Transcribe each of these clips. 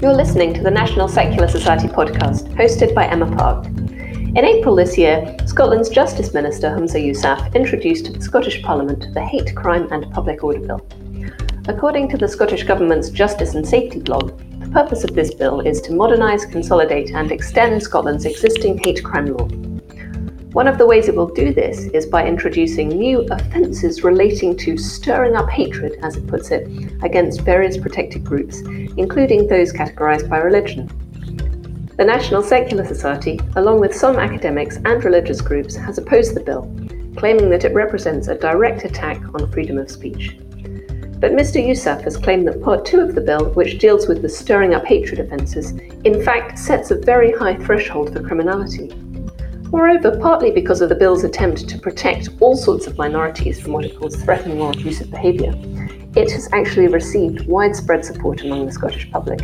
You're listening to the National Secular Society podcast, hosted by Emma Park. In April this year, Scotland's Justice Minister Humza Yousaf introduced to the Scottish Parliament the Hate Crime and Public Order Bill. According to the Scottish Government's Justice and Safety blog, the purpose of this bill is to modernise, consolidate, and extend Scotland's existing hate crime law. One of the ways it will do this is by introducing new offences relating to stirring up hatred, as it puts it, against various protected groups, including those categorised by religion. The National Secular Society, along with some academics and religious groups, has opposed the bill, claiming that it represents a direct attack on freedom of speech. But Mr. Yousaf has claimed that Part 2 of the bill, which deals with the stirring up hatred offences, in fact sets a very high threshold for criminality. Moreover, partly because of the bill's attempt to protect all sorts of minorities from what it calls threatening or abusive behaviour, it has actually received widespread support among the Scottish public.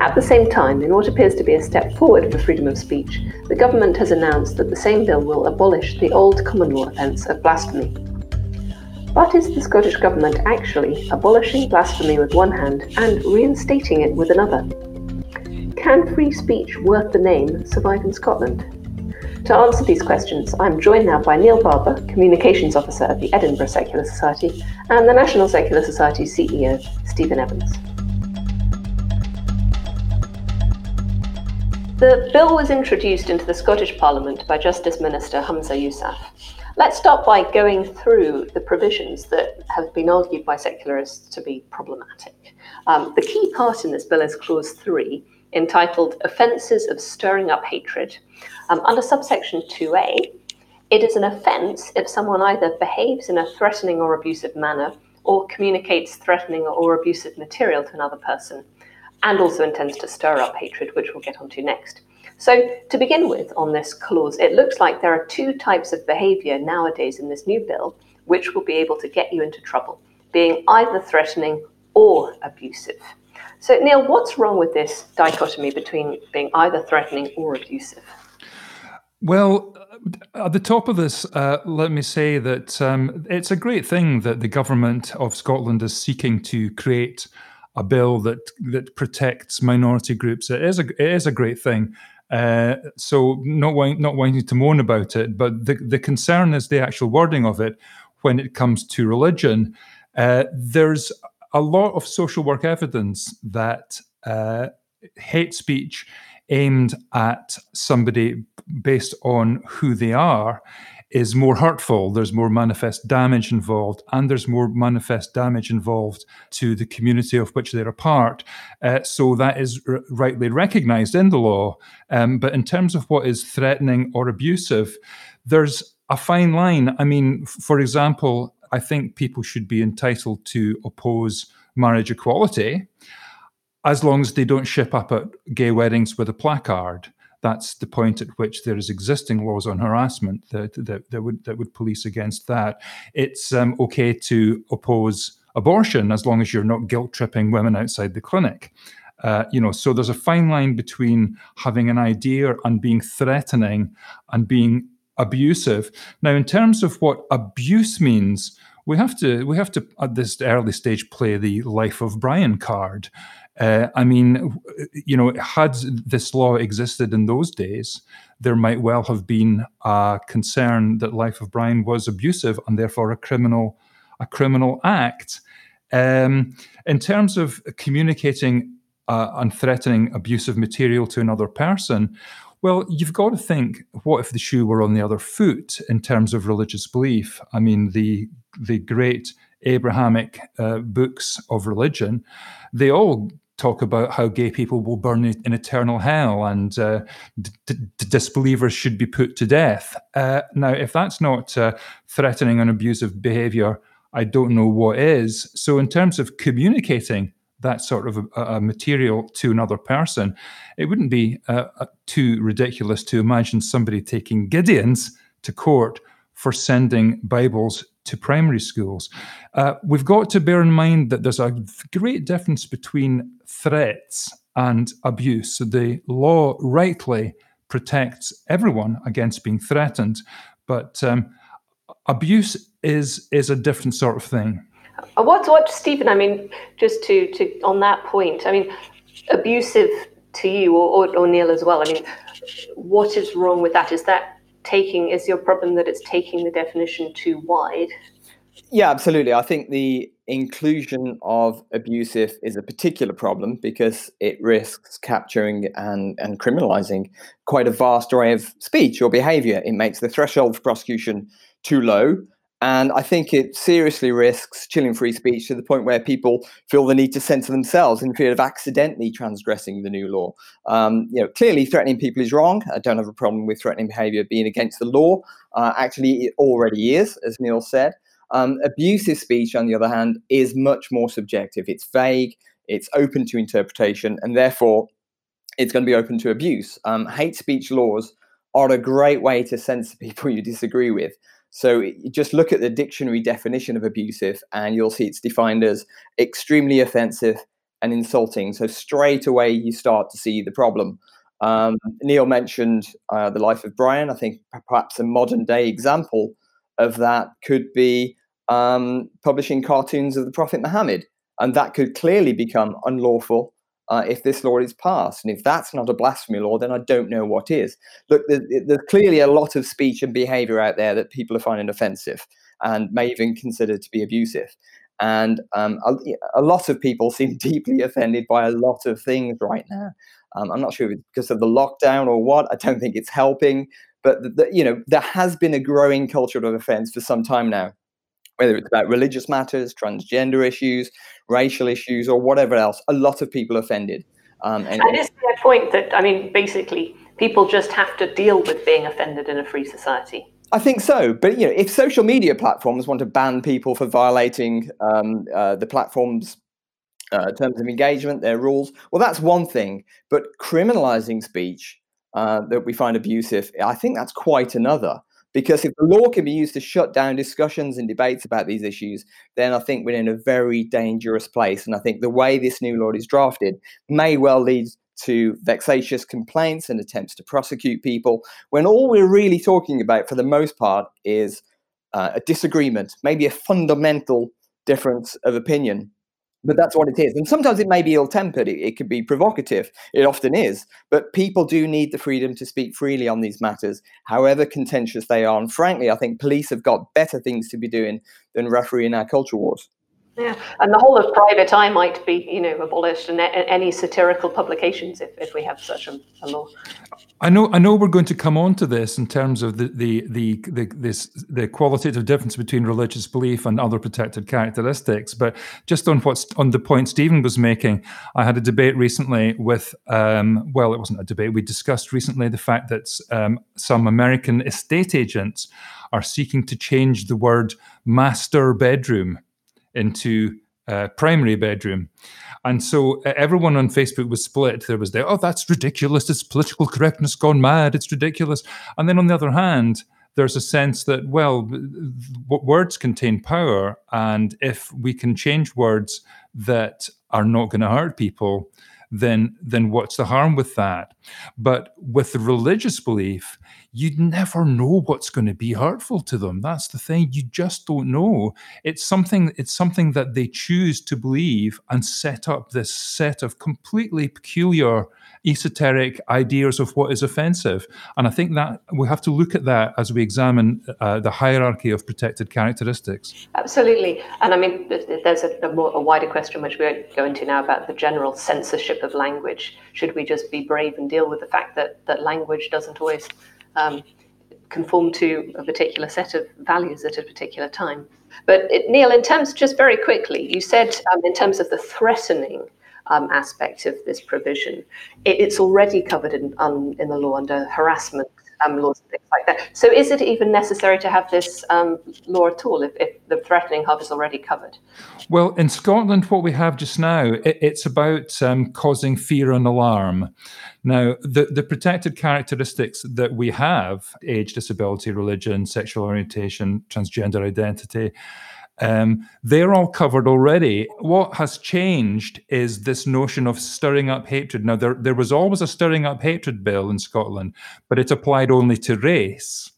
At the same time, in what appears to be a step forward for freedom of speech, the government has announced that the same bill will abolish the old common law offence of blasphemy. But is the Scottish Government actually abolishing blasphemy with one hand and reinstating it with another? Can free speech worth the name survive in Scotland? To answer these questions, I'm joined now by Neil Barber, Communications Officer at the Edinburgh Secular Society, and the National Secular Society CEO, Stephen Evans. The bill was introduced into the Scottish Parliament by Justice Minister Humza Yousaf. Let's start by going through the provisions that have been argued by secularists to be problematic. Um, the key part in this bill is Clause 3, entitled Offences of Stirring Up Hatred. Um, under subsection 2a, it is an offence if someone either behaves in a threatening or abusive manner or communicates threatening or abusive material to another person, and also intends to stir up hatred, which we'll get onto next. So, to begin with, on this clause, it looks like there are two types of behaviour nowadays in this new bill which will be able to get you into trouble, being either threatening or abusive. So, Neil, what's wrong with this dichotomy between being either threatening or abusive? Well, at the top of this, uh, let me say that um, it's a great thing that the government of Scotland is seeking to create a bill that that protects minority groups. It is a it is a great thing. Uh, so not not wanting to moan about it, but the the concern is the actual wording of it when it comes to religion. Uh, there's a lot of social work evidence that uh, hate speech aimed at somebody based on who they are is more hurtful. There's more manifest damage involved, and there's more manifest damage involved to the community of which they're a part. Uh, so that is r- rightly recognized in the law. Um, but in terms of what is threatening or abusive, there's a fine line. I mean, for example, I think people should be entitled to oppose marriage equality as long as they don't ship up at gay weddings with a placard. That's the point at which there is existing laws on harassment that that, that would that would police against that. It's um, okay to oppose abortion as long as you're not guilt tripping women outside the clinic. Uh, you know, so there's a fine line between having an idea and being threatening and being abusive. Now, in terms of what abuse means, we have to we have to at this early stage play the life of Brian card. Uh, I mean, you know, had this law existed in those days, there might well have been a concern that life of Brian was abusive and therefore a criminal a criminal act. Um, in terms of communicating uh, and threatening abusive material to another person, well, you've got to think: what if the shoe were on the other foot in terms of religious belief? I mean, the the great Abrahamic uh, books of religion, they all talk about how gay people will burn in eternal hell and uh, d- d- disbelievers should be put to death. Uh, now, if that's not uh, threatening and abusive behavior, I don't know what is. So, in terms of communicating that sort of a, a material to another person, it wouldn't be uh, uh, too ridiculous to imagine somebody taking Gideons to court for sending Bibles to primary schools. Uh, we've got to bear in mind that there's a great difference between threats and abuse. So the law rightly protects everyone against being threatened, but um, abuse is is a different sort of thing. Uh, what what Stephen? I mean, just to to on that point. I mean, abusive to you or, or, or Neil as well. I mean, what is wrong with that? Is that taking is your problem that it's taking the definition too wide? Yeah, absolutely. I think the inclusion of abusive is a particular problem because it risks capturing and, and criminalizing quite a vast array of speech or behavior. It makes the threshold for prosecution too low. And I think it seriously risks chilling free speech to the point where people feel the need to censor themselves in fear of accidentally transgressing the new law. Um, you know, clearly threatening people is wrong. I don't have a problem with threatening behavior being against the law. Uh, actually, it already is, as Neil said. Um, abusive speech, on the other hand, is much more subjective. It's vague, it's open to interpretation, and therefore it's going to be open to abuse. Um, hate speech laws are a great way to censor people you disagree with. So just look at the dictionary definition of abusive, and you'll see it's defined as extremely offensive and insulting. So straight away, you start to see the problem. Um, Neil mentioned uh, the life of Brian. I think perhaps a modern day example of that could be um, publishing cartoons of the Prophet Muhammad. And that could clearly become unlawful uh, if this law is passed. And if that's not a blasphemy law, then I don't know what is. Look, there's, there's clearly a lot of speech and behavior out there that people are finding offensive and may even consider to be abusive. And um, a, a, lot of people seem deeply offended by a lot of things right now. Um, I'm not sure if it's because of the lockdown or what. I don't think it's helping. But the, the, you know, there has been a growing culture of offense for some time now, whether it's about religious matters, transgender issues, racial issues, or whatever else. A lot of people offended. Um, and, the point that I mean, basically, people just have to deal with being offended in a free society? I think so, but you know, if social media platforms want to ban people for violating um, uh, the platform's uh, terms of engagement, their rules, well, that's one thing. But criminalizing speech uh, that we find abusive, I think that's quite another. Because if the law can be used to shut down discussions and debates about these issues, then I think we're in a very dangerous place. And I think the way this new law is drafted may well lead to vexatious complaints and attempts to prosecute people, when all we're really talking about, for the most part, is uh, a disagreement, maybe a fundamental difference of opinion but that's what it is. And sometimes it may be ill tempered, it, it, could be provocative. It often is. But people do need the freedom to speak freely on these matters, however contentious they are. And frankly, I think police have got better things to be doing than refereeing our culture wars. Yeah, and the whole of private eye might be, you know, abolished, and any satirical publications if, if we have such a, a, law. I know, I know, we're going to come on to this in terms of the the the, the this the qualitative difference between religious belief and other protected characteristics. But just on what's on the point Stephen was making, I had a debate recently with, um, well, it wasn't a debate. We discussed recently the fact that um, some American estate agents are seeking to change the word master bedroom into uh, primary bedroom. And so everyone on Facebook was split. There was the, oh, that's ridiculous. It's political correctness gone mad. It's ridiculous. And then on the other hand, there's a sense that, well, words contain power. And if we can change words that are not going to hurt people, then then what's the harm with that? But with the religious belief, you never know what's going to be hurtful to them. That's the thing. You just don't know. It's something, it's something that they choose to believe and set up this set of completely peculiar esoteric ideas of what is offensive. And I think that we have to look at that as we examine uh, the hierarchy of protected characteristics. Absolutely. And I mean, there's a, a, more, a wider question which we won't go into now about the general censorship of language. Should we just be brave and deal with the fact that, that language doesn't always um, conform to a particular set of values at a particular time? But it, Neil, in terms, just very quickly, you said um, in terms of the threatening um, aspect of this provision. It, it's already covered in, um, in the law under harassment um, laws and things like that. So is it even necessary to have this um, law at all if, if, the threatening hub is already covered? Well, in Scotland, what we have just now, it, it's about um, causing fear and alarm. Now, the, the protected characteristics that we have age, disability, religion, sexual orientation, transgender identity um, they're all covered already. What has changed is this notion of stirring up hatred. Now, there, there was always a stirring up hatred bill in Scotland, but it applied only to race.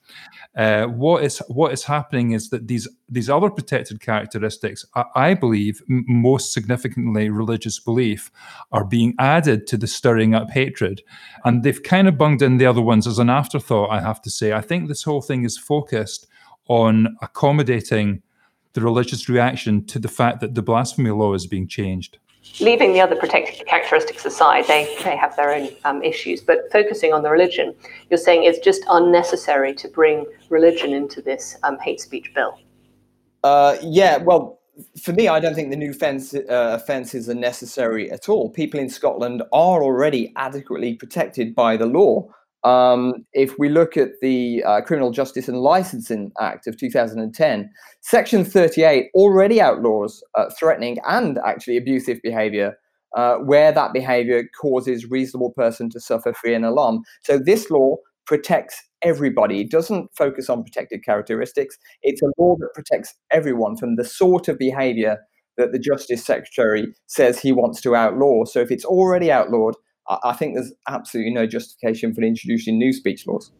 Uh, what is what is happening is that these these other protected characteristics, I, I believe, m- most significantly religious belief, are being added to the stirring up hatred, and they've kind of bunged in the other ones as an afterthought. I have to say, I think this whole thing is focused on accommodating the religious reaction to the fact that the blasphemy law is being changed leaving the other protected characteristics aside, they, they have their own um, issues, but focusing on the religion, you're saying it's just unnecessary to bring religion into this um, hate speech bill. Uh, yeah, well, for me, I don't think the new fence, uh, offences are necessary at all. People in Scotland are already adequately protected by the law. Um, if we look at the uh, Criminal Justice and Licensing Act of 2010, Section 38 already outlaws uh, threatening and actually abusive behavior uh, where that behavior causes reasonable person to suffer fear and alarm. So this law protects everybody. It doesn't focus on protected characteristics. It's a law that protects everyone from the sort of behavior that the Justice Secretary says he wants to outlaw. So if it's already outlawed, I think there's absolutely no justification for introducing new speech laws.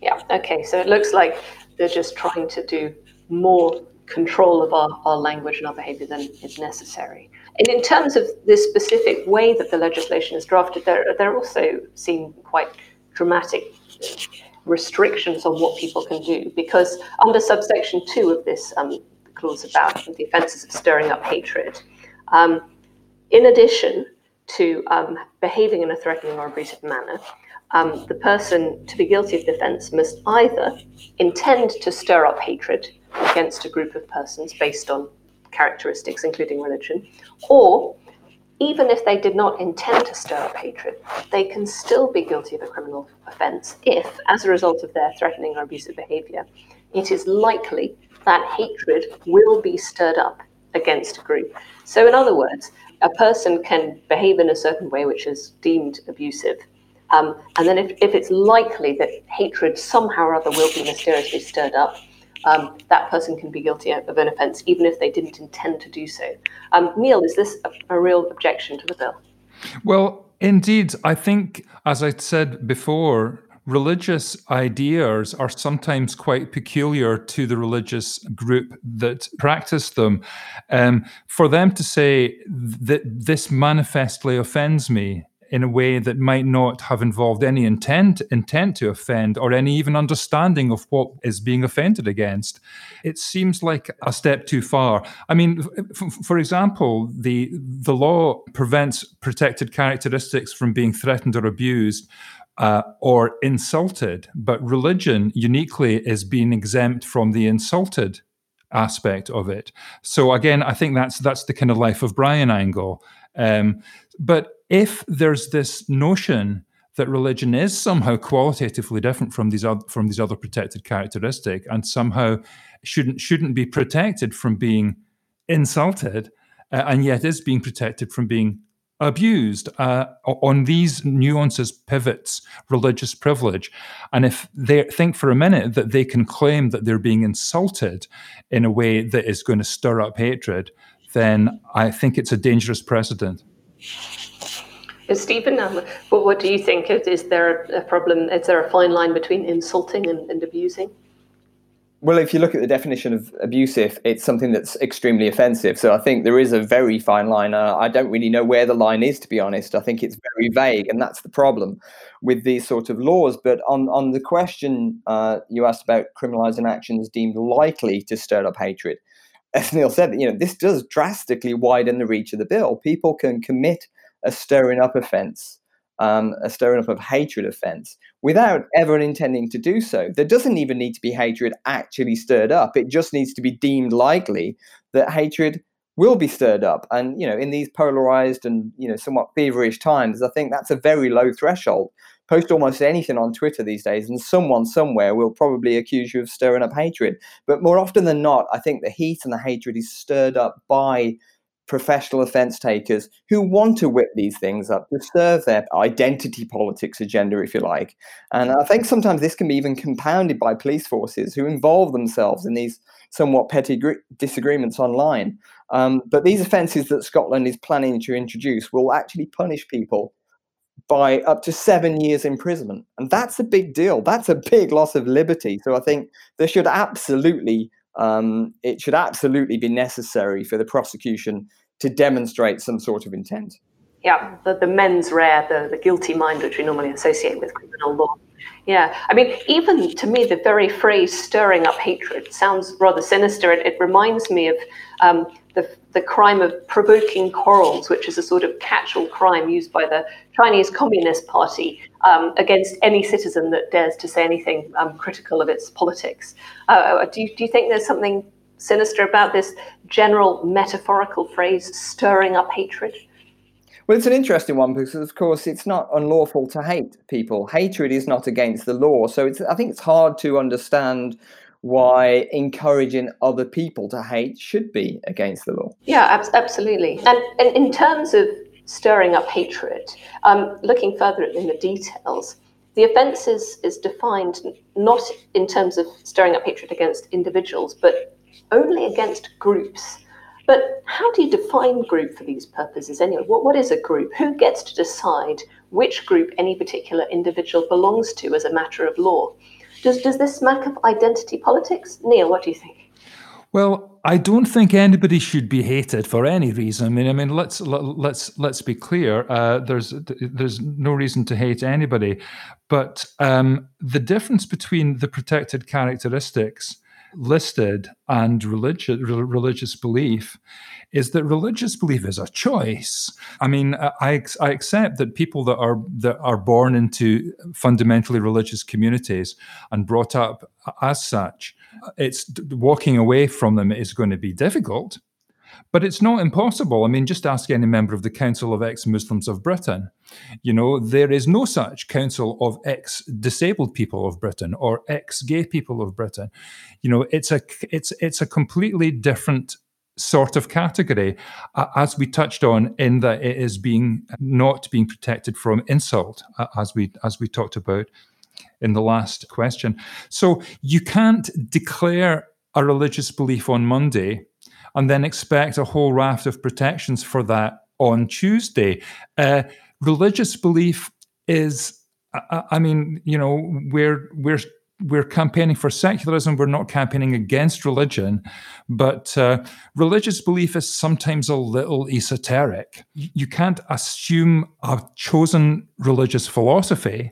Yeah, okay. So it looks like they're just trying to do more control of our, our language and our behavior than is necessary. And in terms of this specific way that the legislation is drafted, there, there also seem quite dramatic restrictions on what people can do because under subsection 2 of this um, clause about the offences of stirring up hatred, um, in addition, to um, behaving in a threatening or abusive manner, um, the person to be guilty of the offence must either intend to stir up hatred against a group of persons based on characteristics, including religion, or even if they did not intend to stir up hatred, they can still be guilty of a criminal offence if, as a result of their threatening or abusive behaviour, it is likely that hatred will be stirred up against a group. So, in other words, a person can behave in a certain way which is deemed abusive. Um, and then, if, if it's likely that hatred somehow or other will be mysteriously stirred up, um, that person can be guilty of an offence, even if they didn't intend to do so. Um, Neil, is this a, a real objection to the bill? Well, indeed. I think, as I said before, religious ideas are sometimes quite peculiar to the religious group that practice them. Um, for them to say that this manifestly offends me in a way that might not have involved any intent intent to offend or any even understanding of what is being offended against it seems like a step too far i mean f- for example the the law prevents protected characteristics from being threatened or abused uh, or insulted, but religion uniquely is being exempt from the insulted aspect of it. So again, I think that's that's the kind of life of Brian angle. Um, but if there's this notion that religion is somehow qualitatively different from these other, from these other protected characteristic and somehow shouldn't shouldn't be protected from being insulted, uh, and yet is being protected from being abused uh, on these nuances pivots religious privilege and if they think for a minute that they can claim that they're being insulted in a way that is going to stir up hatred then i think it's a dangerous precedent Stephen, um, what, do you think? Is, is there a problem? Is there a fine line between insulting and, and abusing? Well, if you look at the definition of abusive, it's something that's extremely offensive. So I think there is a very fine line. Uh, I don't really know where the line is, to be honest. I think it's very vague, and that's the problem with these sort of laws. But on on the question uh, you asked about criminalising actions deemed likely to stir up hatred, as Neil said, you know this does drastically widen the reach of the bill. People can commit a stirring up offence um, a stirring up of hatred offense without ever intending to do so. There doesn't even need to be hatred actually stirred up. It just needs to be deemed likely that hatred will be stirred up. And, you know, in these polarized and, you know, somewhat feverish times, I think that's a very low threshold. Post almost anything on Twitter these days, and someone somewhere will probably accuse you of stirring up hatred. But more often than not, I think the heat and the hatred is stirred up by professional offense takers who want to whip these things up to serve their identity politics agenda, if you like. And I think sometimes this can be even compounded by police forces who involve themselves in these somewhat petty gr- disagreements online. Um, but these offences that Scotland is planning to introduce will actually punish people by up to seven years imprisonment. And that's a big deal. That's a big loss of liberty. So I think there should absolutely, um, it should absolutely be necessary for the prosecution to demonstrate some sort of intent. Yeah, the, the mens rea, the, the guilty mind, which we normally associate with criminal law. Yeah, I mean, even to me, the very phrase stirring up hatred sounds rather sinister. It, it reminds me of um, the, the crime of provoking quarrels, which is a sort of catch all crime used by the Chinese Communist Party um, against any citizen that dares to say anything um, critical of its politics. Uh, uh, do, you, do you think there's something sinister about this general metaphorical phrase, stirring up hatred? Well, it's an interesting one because, of course, it's not unlawful to hate people. Hatred is not against the law. So I think it's hard to understand why encouraging other people to hate should be against the law. Yeah, ab- absolutely. And, and in terms of stirring up hatred, um, looking further in the details, the offence is, is defined not in terms of stirring up hatred against individuals, but only against groups. But how do you define group for these purposes anyway? What, what is a group? Who gets to decide which group any particular individual belongs to as a matter of law? Does, does this smack of identity politics? Neil, what do you think? Well, I don't think anybody should be hated for any reason. I mean, I mean, let's let's let's be clear. Uh, there's there's no reason to hate anybody, but um, the difference between the protected characteristics listed and religious religious belief is that religious belief is a choice. I mean, uh, I, I accept that people that are that are born into fundamentally religious communities and brought up as such, uh, it's walking away from them is going to be difficult. But it's not impossible. I mean, just ask any member of the Council of Ex Muslims of Britain. You know, there is no such Council of Ex Disabled People of Britain or Ex Gay People of Britain. You know, it's a it's it's a completely different sort of category, uh, as we touched on, in that it is being not being protected from insult, uh, as we as we talked about in the last question. So you can't declare a religious belief on Monday and then expect a whole raft of protections for that on Tuesday. Uh, religious belief is, I, I mean, you know, we're we're we're campaigning for secularism. We're not campaigning against religion, but uh, religious belief is sometimes a little esoteric. You can't assume a chosen religious philosophy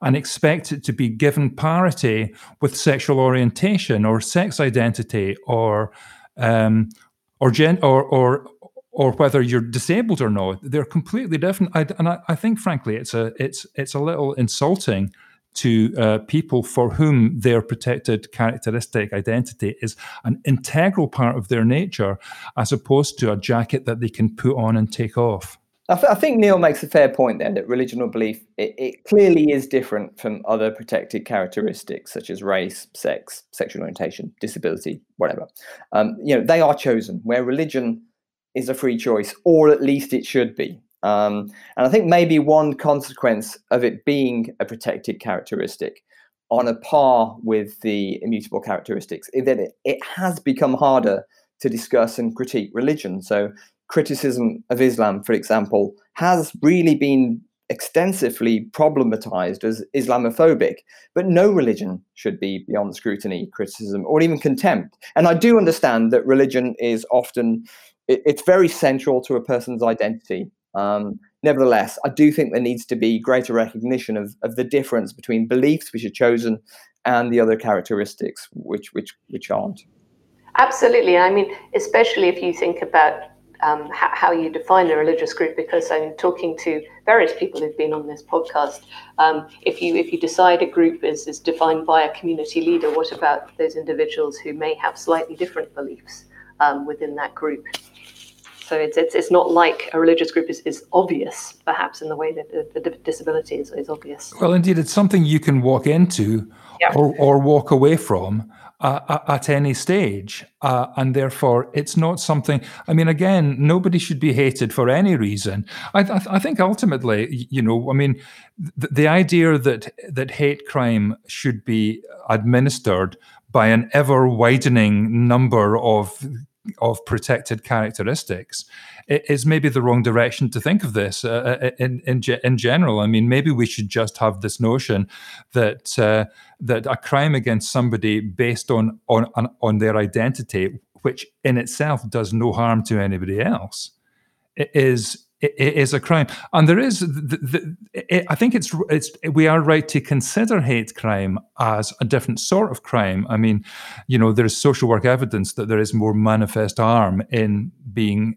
and expect it to be given parity with sexual orientation or sex identity or um, or gen or or or whether you're disabled or not. They're completely different. I, and I, I think, frankly, it's a it's it's a little insulting to uh, people for whom their protected characteristic identity is an integral part of their nature, as opposed to a jacket that they can put on and take off. I, th- I think Neil makes a fair point there that religion or belief it, it, clearly is different from other protected characteristics such as race, sex, sexual orientation, disability, whatever. Um, you know, they are chosen. Where religion is a free choice, or at least it should be. Um, and I think maybe one consequence of it being a protected characteristic on a par with the immutable characteristics is that it, it has become harder to discuss and critique religion. So, criticism of Islam, for example, has really been extensively problematized as Islamophobic, but no religion should be beyond scrutiny, criticism, or even contempt. And I do understand that religion is often it's very central to a person's identity um, nevertheless, I do think there needs to be greater recognition of, of the difference between beliefs which are chosen and the other characteristics which which which aren't. Absolutely, I mean, especially if you think about um, how, how, you define a religious group, because I'm talking to various people who've been on this podcast. Um, if you if you decide a group is is defined by a community leader, what about those individuals who may have slightly different beliefs um, within that group? So it's, it's, it's not like a religious group is, is obvious, perhaps, in the way that the, the disability is, is obvious. Well, indeed, it's something you can walk into yeah. or, or walk away from uh, at any stage. Uh, and therefore, it's not something, I mean, again, nobody should be hated for any reason. I, I, I think ultimately, you know, I mean, the, the idea that, that hate crime should be administered by an ever widening number of of protected characteristics is maybe the wrong direction to think of this uh, uh in, in in general. I mean, maybe we should just have this notion that uh, that a crime against somebody based on on on their identity, which in itself does no harm to anybody else, is it is a crime, and there is. The, the, I think it's it's we are right to consider hate crime as a different sort of crime. I mean, you know, there is social work evidence that there is more manifest harm in being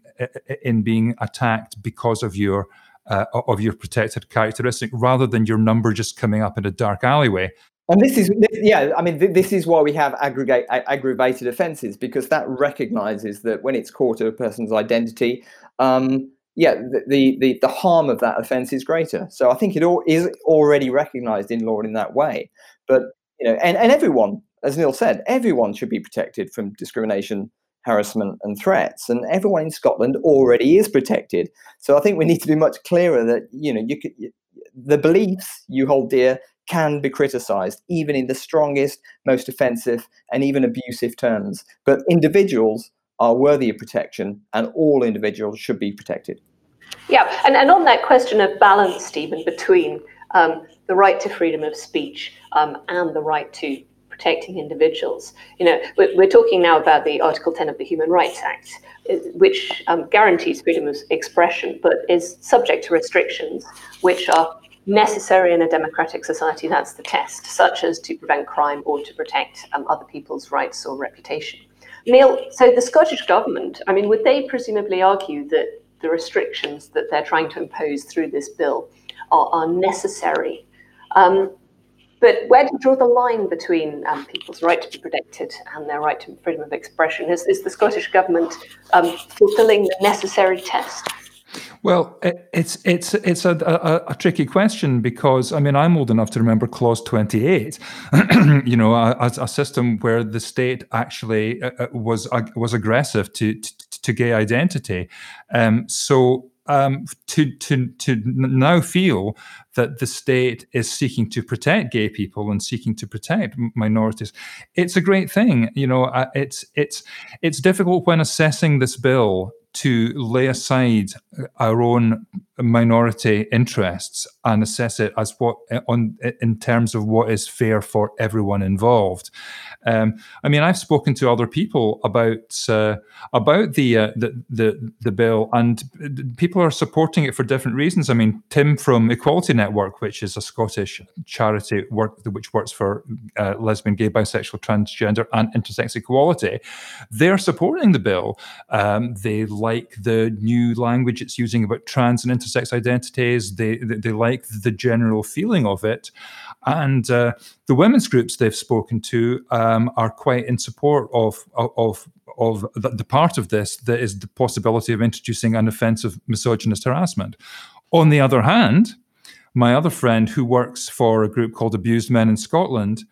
in being attacked because of your uh, of your protected characteristic, rather than your number just coming up in a dark alleyway. And this is, yeah, I mean, this is why we have aggregate aggravated offences because that recognises that when it's caught to a person's identity, um, yeah, the, the, the harm of that offence is greater. So I think it all is already recognised in law in that way. But you know, and, and everyone, as Neil said, everyone should be protected from discrimination, harassment, and threats. And everyone in Scotland already is protected. So I think we need to be much clearer that you know you could, the beliefs you hold dear can be criticised, even in the strongest, most offensive, and even abusive terms. But individuals are worthy of protection, and all individuals should be protected. Yeah, and, and on that question of balance, Stephen, between um, the right to freedom of speech um, and the right to protecting individuals, you know, we're, talking now about the Article 10 of the Human Rights Act, which um, guarantees freedom of expression, but is subject to restrictions which are necessary in a democratic society. That's the test, such as to prevent crime or to protect um, other people's rights or reputation. Neil, so the Scottish government, I mean, would they presumably argue that the restrictions that they're trying to impose through this bill are, are necessary? Um, but where do you draw the line between um, people's right to be protected and their right to freedom of expression? Is, is the Scottish government um, fulfilling the necessary test? Well, it's it's it's a, a, a, tricky question because I mean I'm old enough to remember Clause 28. you know, a, a, system where the state actually uh, uh was was aggressive to, to, to gay identity. Um, so um, to to to now feel that the state is seeking to protect gay people and seeking to protect minorities, it's a great thing. You know, uh, it's it's it's difficult when assessing this bill to lay aside our own minority interests and assess it as what on in terms of what is fair for everyone involved. Um, I mean, I've spoken to other people about uh, about the, uh, the, the the bill, and people are supporting it for different reasons. I mean, Tim from Equality Network, which is a Scottish charity work which works for uh, lesbian, gay, bisexual, transgender, and intersex equality, they're supporting the bill. Um, they like the new language it's using about trans and intersex identities. They they, they like the general feeling of it. And uh, the women's groups they've spoken to um, are quite in support of of of the, the part of this that is the possibility of introducing an offensive misogynist harassment. On the other hand, my other friend who works for a group called Abused Men in Scotland,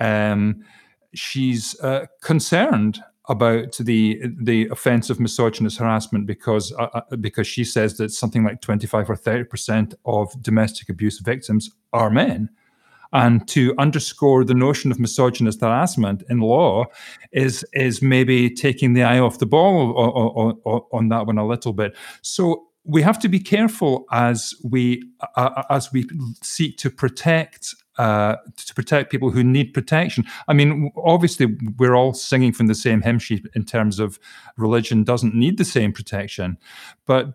um, she's uh, concerned about the the offensive misogynist harassment because uh, uh because she says that something like 25 or 30 percent of domestic abuse victims are men and to underscore the notion of misogynist harassment in law is is maybe taking the eye off the ball on, on, on that one a little bit. So we have to be careful as we uh, as we seek to protect uh, to protect people who need protection. I mean, obviously, we're all singing from the same hymn sheet in terms of religion doesn't need the same protection, but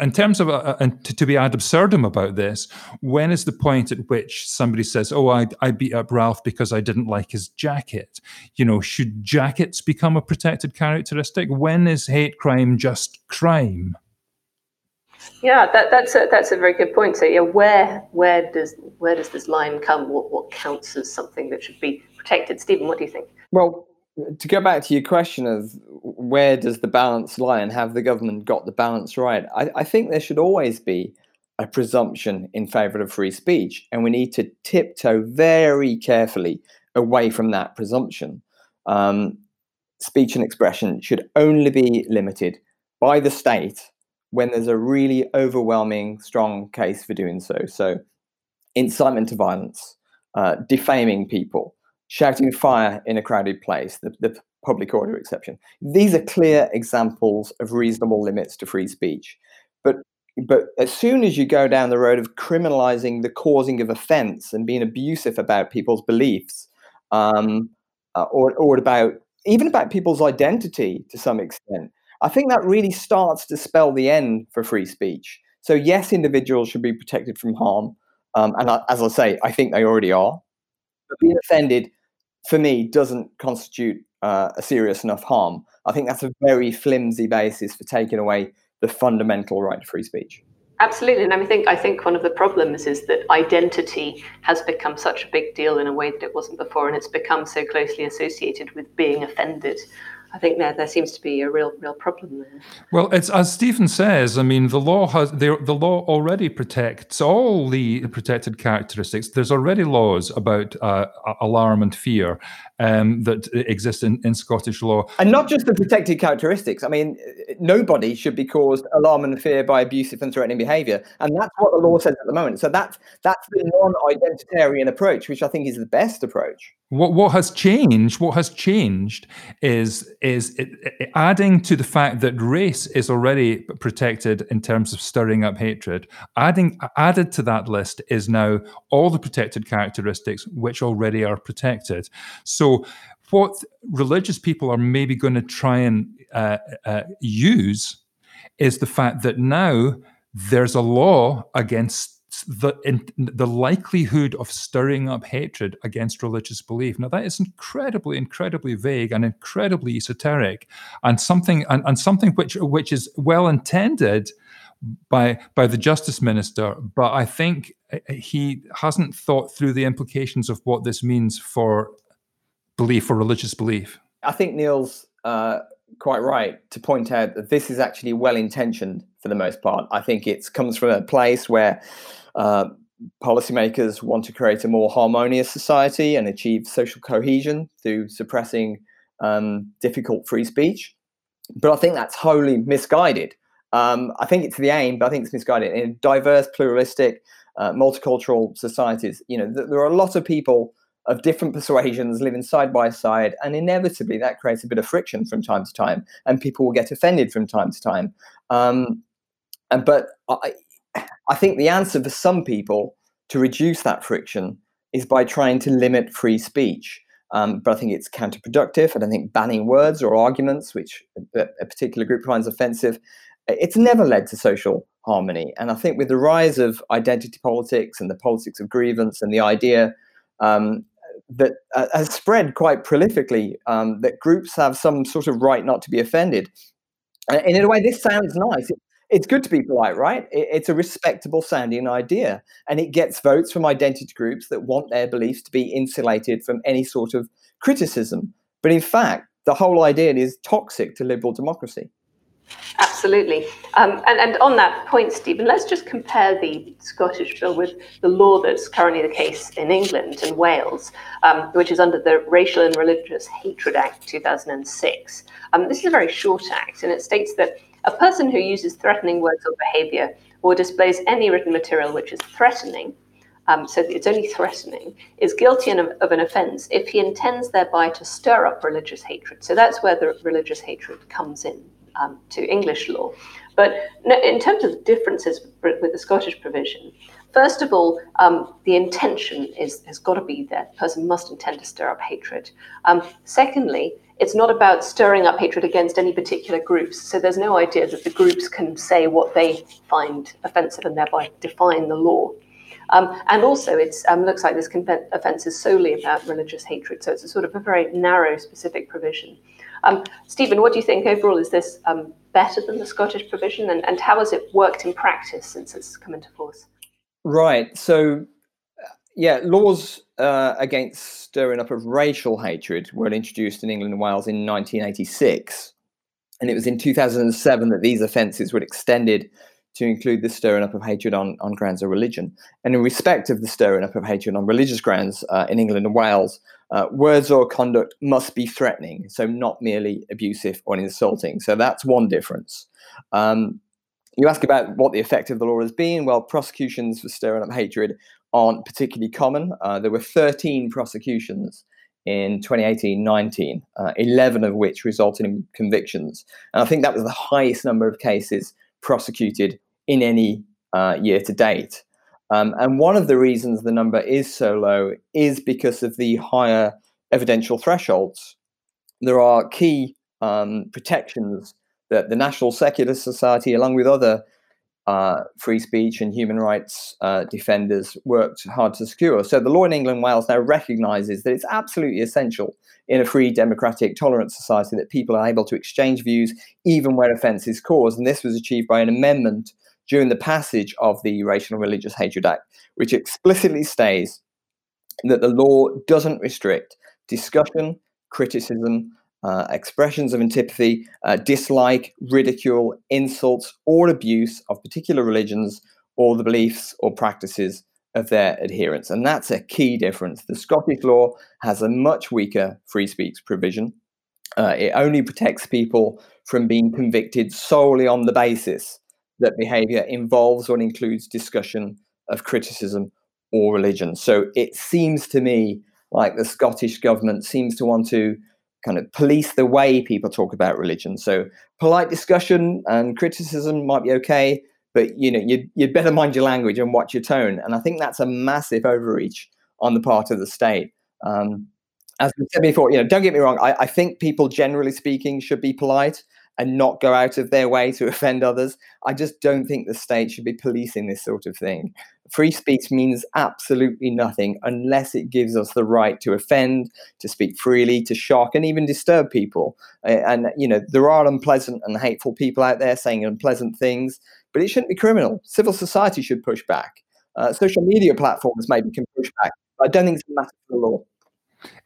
in terms of uh, and to, to, be ad absurdum about this, when is the point at which somebody says, "Oh, I, I beat up Ralph because I didn't like his jacket"? You know, should jackets become a protected characteristic? When is hate crime just crime? Yeah, that, that's a, that's a very good point. So, yeah, where where does where does this line come? What what counts as something that should be protected? Stephen, what do you think? Well, to go back to your question of where does the balance lie and have the government got the balance right, I, I think there should always be a presumption in favour of free speech, and we need to tiptoe very carefully away from that presumption. Um, speech and expression should only be limited by the state when there's a really overwhelming, strong case for doing so. So, incitement to violence, uh, defaming people, shouting fire in a crowded place, the, the public order exception. These are clear examples of reasonable limits to free speech. But but as soon as you go down the road of criminalizing the causing of offense and being abusive about people's beliefs, um, uh, or, or about even about people's identity to some extent, I think that really starts to spell the end for free speech. So yes, individuals should be protected from harm, um, and I, as I say, I think they already are. But being offended, for me, doesn't constitute uh, a serious enough harm. I think that's a very flimsy basis for taking away the fundamental right to free speech. Absolutely, and I think I think one of the problems is that identity has become such a big deal in a way that it wasn't before, and it's become so closely associated with being offended. I think there there seems to be a real real problem there. Well, it's as Stephen says. I mean, the law has the, the law already protects all the protected characteristics. There's already laws about uh, alarm and fear um, that exist in, in Scottish law, and not just the protected characteristics. I mean, nobody should be caused alarm and fear by abusive and threatening behaviour, and that's what the law says at the moment. So that's that's the non-identitarian approach, which I think is the best approach. What what has changed? What has changed is is it, it, adding to the fact that race is already protected in terms of stirring up hatred. Adding added to that list is now all the protected characteristics which already are protected. So what religious people are maybe going to try and uh, uh, use is the fact that now there's a law against the in, the likelihood of stirring up hatred against religious belief. Now that is incredibly, incredibly vague and incredibly esoteric, and something and, and something which which is well intended by by the justice minister, but I think he hasn't thought through the implications of what this means for belief or religious belief. I think Neil's uh, quite right to point out that this is actually well intentioned for the most part. I think it comes from a place where uh, policymakers want to create a more harmonious society and achieve social cohesion through suppressing um, difficult free speech. But I think that's wholly misguided. Um, I think it's the aim, but I think it's misguided. In diverse, pluralistic, uh, multicultural societies, you know, th- there are a lot of people of different persuasions living side by side, and inevitably that creates a bit of friction from time to time, and people will get offended from time to time. Um, and but I, I think the answer for some people to reduce that friction is by trying to limit free speech. Um, but I think it's counterproductive. I don't think banning words or arguments, which a, a particular group finds offensive, it's never led to social harmony. And I think with the rise of identity politics and the politics of grievance and the idea um, that uh, has spread quite prolifically um, that groups have some sort of right not to be offended. And in a way, this sounds nice. It, it's good to be polite, right? It, it's a respectable sounding idea, and it gets votes from identity groups that want their beliefs to be insulated from any sort of criticism. But in fact, the whole idea is toxic to liberal democracy. Absolutely. Um, and, and on that point, Stephen, let's just compare the Scottish bill with the law that's currently the case in England and Wales, um, which is under the Racial and Religious Hatred Act 2006. Um, this is a very short act, and it states that a person who uses threatening words or behavior or displays any written material which is threatening, um, so it's only threatening, is guilty of, of an offence if he intends thereby to stir up religious hatred. So that's where the religious hatred comes in um, to English law. But in terms of differences with the Scottish provision, first of all, um, the intention is, has got to be there. The person must intend to stir up hatred. Um, secondly, it's not about stirring up hatred against any particular groups. So there's no idea that the groups can say what they find offensive and thereby define the law. Um, and also, it um, looks like this offence is solely about religious hatred. So it's a sort of a very narrow, specific provision. Um, Stephen, what do you think overall? Is this um, better than the Scottish provision? And, and how has it worked in practice since it's come into force? Right. So, yeah, laws uh, against stirring up of racial hatred were introduced in England and Wales in 1986. And it was in 2007 that these offences were extended to include the stirring up of hatred on, on grounds of religion. And in respect of the stirring up of hatred on religious grounds uh, in England and Wales, uh, words or conduct must be threatening, so not merely abusive or insulting. So that's one difference. Um, you ask about what the effect of the law has been. Well, prosecutions for stirring up hatred aren't particularly common. Uh, there were 13 prosecutions in 2018-19, uh, 11 of which resulted in convictions. And I think that was the highest number of cases prosecuted in any uh, year to date. Um, and one of the reasons the number is so low is because of the higher evidential thresholds. There are key um, protections that the National Secular Society, along with other uh, free speech and human rights uh, defenders worked hard to secure. So the law in England and Wales now recognises that it's absolutely essential in a free, democratic, tolerant society that people are able to exchange views even where offence is caused. And this was achieved by an amendment during the passage of the Racial and Religious Hatred Act, which explicitly states that the law doesn't restrict discussion, criticism, uh, expressions of antipathy, uh, dislike, ridicule, insults, or abuse of particular religions or the beliefs or practices of their adherents. And that's a key difference. The Scottish law has a much weaker free speech provision. Uh, it only protects people from being convicted solely on the basis that behavior involves or includes discussion of criticism or religion. So it seems to me like the Scottish government seems to want to kind of police the way people talk about religion. So polite discussion and criticism might be okay, but you know you'd, you'd better mind your language and watch your tone. And I think that's a massive overreach on the part of the state. Um, as we said before, you know, don't get me wrong. I, I think people, generally speaking, should be polite and not go out of their way to offend others. I just don't think the state should be policing this sort of thing. Free speech means absolutely nothing unless it gives us the right to offend, to speak freely, to shock, and even disturb people. And, you know, there are unpleasant and hateful people out there saying unpleasant things, but it shouldn't be criminal. Civil society should push back. Uh, social media platforms maybe can push back. I don't think it's a matter of the law.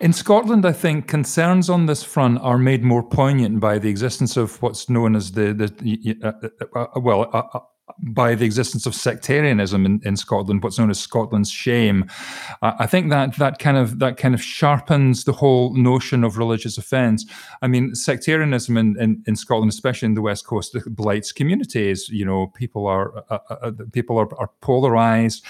In Scotland, I think concerns on this front are made more poignant by the existence of what's known as the, the uh, uh, uh, well, uh, uh, by the existence of sectarianism in, in Scotland, what's known as Scotland's shame. Uh, I think that that kind of that kind of sharpens the whole notion of religious offence. I mean, sectarianism in, in, in, Scotland, especially in the West Coast, blights communities. You know, people are uh, uh, people are, are polarised,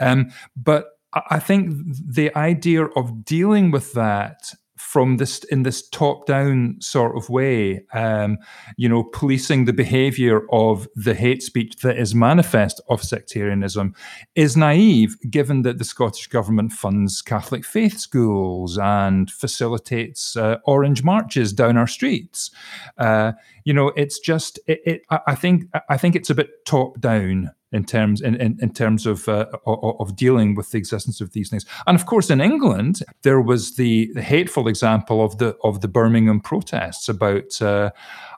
um, but I think the idea of dealing with that from this in this top down sort of way um, you know policing the behavior of the hate speech that is manifest of sectarianism is naive given that the scottish government funds catholic faith schools and facilitates uh, orange marches down our streets. Uh, you know it's just it, it, i think i think it's a bit top down in terms in, in, in terms of, uh, of dealing with the existence of these things. And of course, in England, there was the, hateful example of the of the Birmingham protests about uh,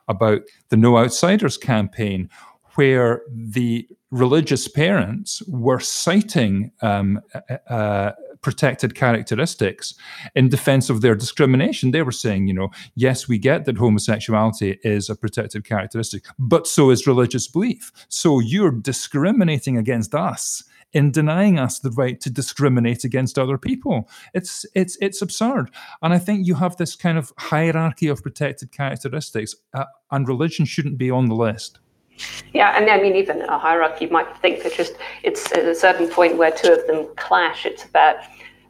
about the No Outsiders campaign, where the religious parents were citing um, uh, uh protected characteristics in defense of their discrimination. They were saying, you know, yes, we get that homosexuality is a protected characteristic, but so is religious belief. So you're discriminating against us in denying us the right to discriminate against other people. It's it's it's absurd, and I think you have this kind of hierarchy of protected characteristics, uh, and religion shouldn't be on the list. Yeah, and I mean, even a hierarchy, you might think that just it's at a certain point where two of them clash. It's about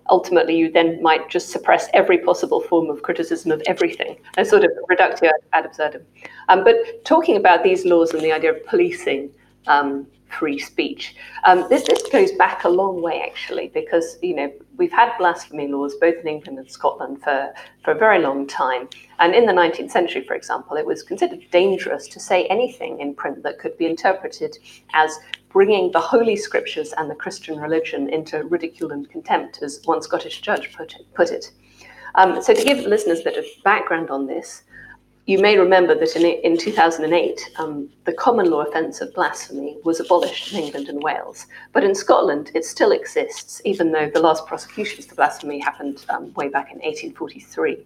ultimately you then might just suppress every possible form of criticism of everything, a sort of reductio ad absurdum. Um, but talking about these laws and the idea of policing um, free speech. Um, this, this goes back a long way, actually, because you know we've had blasphemy laws both in England and Scotland for, for a very long time. And in the 19th century, for example, it was considered dangerous to say anything in print that could be interpreted as bringing the Holy Scriptures and the Christian religion into ridicule and contempt, as one Scottish judge put it. Put it. Um, so, to give listeners a bit of background on this, you may remember that in, in 2008, um, the common law offence of blasphemy was abolished in England and Wales. But in Scotland, it still exists, even though the last prosecutions for blasphemy happened um, way back in 1843.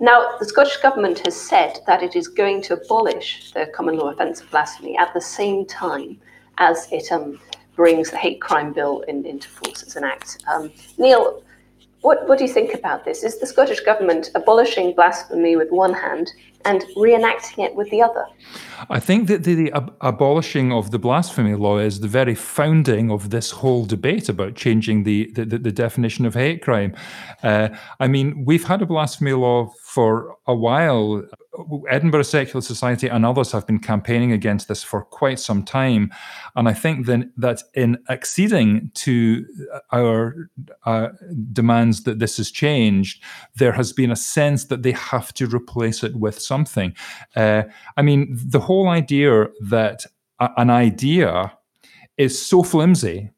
Now, the Scottish Government has said that it is going to abolish the common law offence of blasphemy at the same time as it um, brings the hate crime bill in, into force as an act. Um, Neil, what, what do you think about this? Is the Scottish Government abolishing blasphemy with one hand and reenacting it with the other. I think that the, the ab- abolishing of the blasphemy law is the very founding of this whole debate about changing the, the, the definition of hate crime. Uh, I mean, we've had a blasphemy law for a while. Edinburgh Secular Society and others have been campaigning against this for quite some time. And I think then that in acceding to our uh, demands that this is changed, there has been a sense that they have to replace it with something. Uh, I mean, the whole idea that a- an idea is so flimsy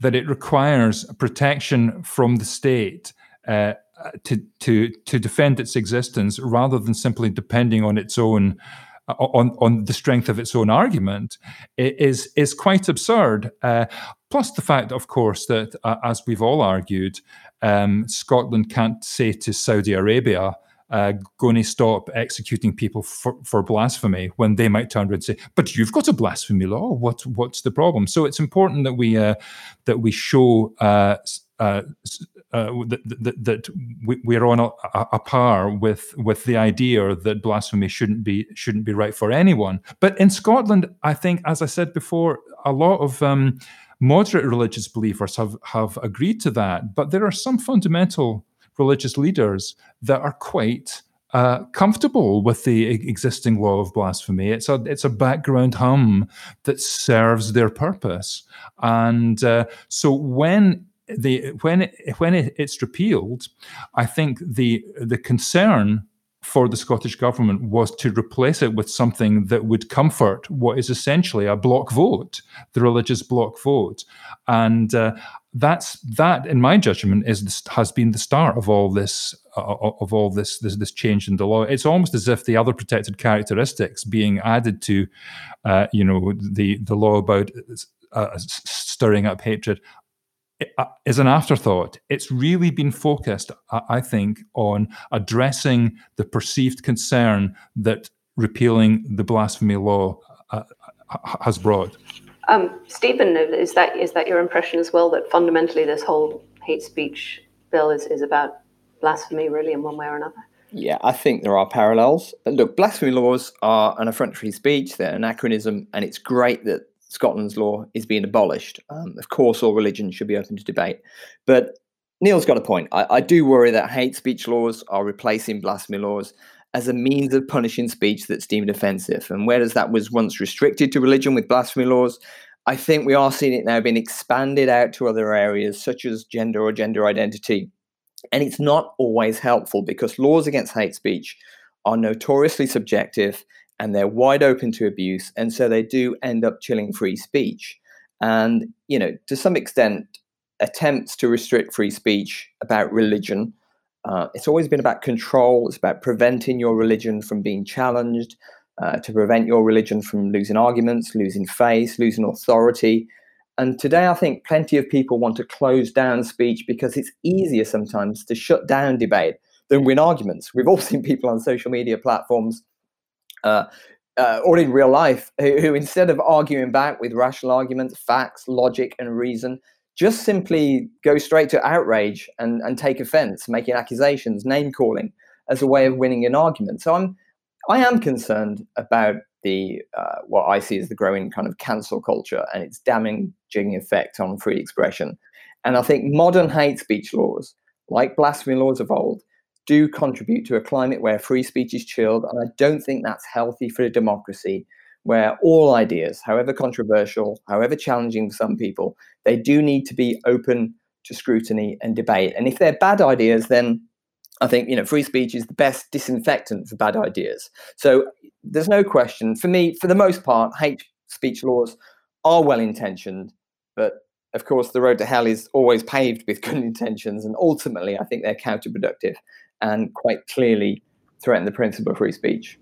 that it requires protection from the state. Uh, to to to defend its existence rather than simply depending on its own on on the strength of its own argument is is quite absurd. Uh, plus the fact, of course, that uh, as we've all argued, um, Scotland can't say to Saudi Arabia. Uh, going to stop executing people for, for blasphemy when they might turn around and say, "But you've got a blasphemy law. What what's the problem?" So it's important that we uh, that we show uh, uh, that, that, that we, are on a, a, par with with the idea that blasphemy shouldn't be shouldn't be right for anyone. But in Scotland, I think, as I said before, a lot of um, moderate religious believers have have agreed to that. But there are some fundamental religious leaders that are quite uh, comfortable with the existing law of blasphemy. It's a it's a background hum that serves their purpose, and uh, so when the when it, when it, it's repealed, I think the the concern for the Scottish government was to replace it with something that would comfort what is essentially a block vote, the religious block vote, and uh, that's that, in my judgment, is has been the start of all this uh, of all this, this this change in the law. It's almost as if the other protected characteristics being added to, uh, you know, the the law about uh, stirring up hatred is an afterthought. It's really been focused, I think, on addressing the perceived concern that repealing the blasphemy law uh, has brought. Um, Stephen, is that is that your impression as well? That fundamentally this whole hate speech bill is, is about blasphemy, really, in one way or another. Yeah, I think there are parallels. Look, blasphemy laws are an affront to free speech. They're an anachronism, and it's great that Scotland's law is being abolished. Um, of course, all religions should be open to debate. But Neil's got a point. I, I, do worry that hate speech laws are replacing blasphemy laws as a means of punishing speech that's deemed offensive. And whereas that was once restricted to religion with blasphemy laws, I think we are seeing it now being expanded out to other areas such as gender or gender identity. And it's not always helpful because laws against hate speech are notoriously subjective and they're wide open to abuse. And so they do end up chilling free speech. And, you know, to some extent, attempts to restrict free speech about religion. Uh, it's always been about control. It's about preventing your religion from being challenged, uh, to prevent your religion from losing arguments, losing face, losing authority. And today, I think plenty of people want to close down speech because it's easier sometimes to shut down debate than win arguments. We've all seen people on social media platforms uh, uh, or in real life, who, who, instead of arguing back with rational arguments, facts, logic, and reason, just simply go straight to outrage and, and take offense, making accusations, name calling as a way of winning an argument. So I'm, I am concerned about the uh, what I see as the growing kind of cancel culture and its damaging effect on free expression. And I think modern hate speech laws, like blasphemy laws of old, do contribute to a climate where free speech is chilled. And I don't think that's healthy for a democracy where all ideas, however controversial, however challenging for some people, they do need to be open to scrutiny and debate. And if they're bad ideas, then I think you know free speech is the best disinfectant for bad ideas. So there's no question. For me, for the most part, hate speech laws are well intentioned, but of course, the road to hell is always paved with good intentions, and ultimately, I think they're counterproductive and quite clearly threaten the principle of free speech.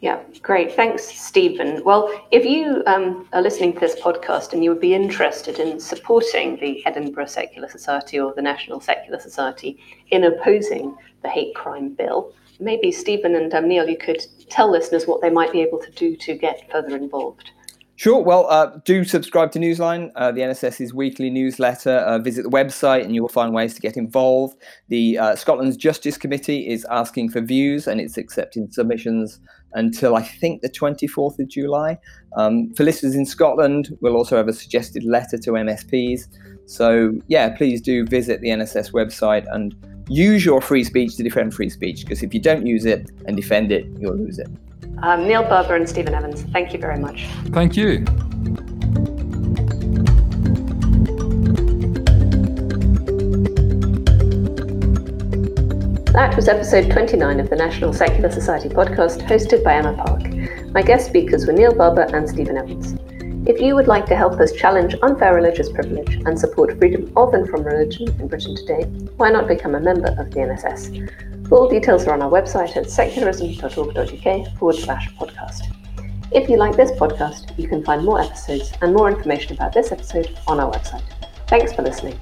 Yeah, great. Thanks, Stephen. Well, if you um, are listening to this podcast and you would be interested in supporting the Edinburgh Secular Society or the National Secular Society in opposing the hate crime bill, maybe Stephen and um, Neil, you could tell listeners what they might be able to do to get further involved. Sure. Well, uh, do subscribe to Newsline, uh, the NSS's weekly newsletter. Uh, visit the website and you will find ways to get involved. The uh, Scotland's Justice Committee is asking for views and it's accepting submissions until I think the 24th of July. Um, for listeners in Scotland, we'll also have a suggested letter to MSPs. So, yeah, please do visit the NSS website and use your free speech to defend free speech because if you don't use it and defend it, you'll lose it. Um, Neil Barber and Stephen Evans, thank you very much. Thank you. That was episode 29 of the National Secular Society podcast, hosted by Emma Park. My guest speakers were Neil Barber and Stephen Evans. If you would like to help us challenge unfair religious privilege and support freedom of and from religion in Britain today, why not become a member of the NSS? Full details are on our website at secularism.org.uk forward slash podcast. If you like this podcast, you can find more episodes and more information about this episode on our website. Thanks for listening.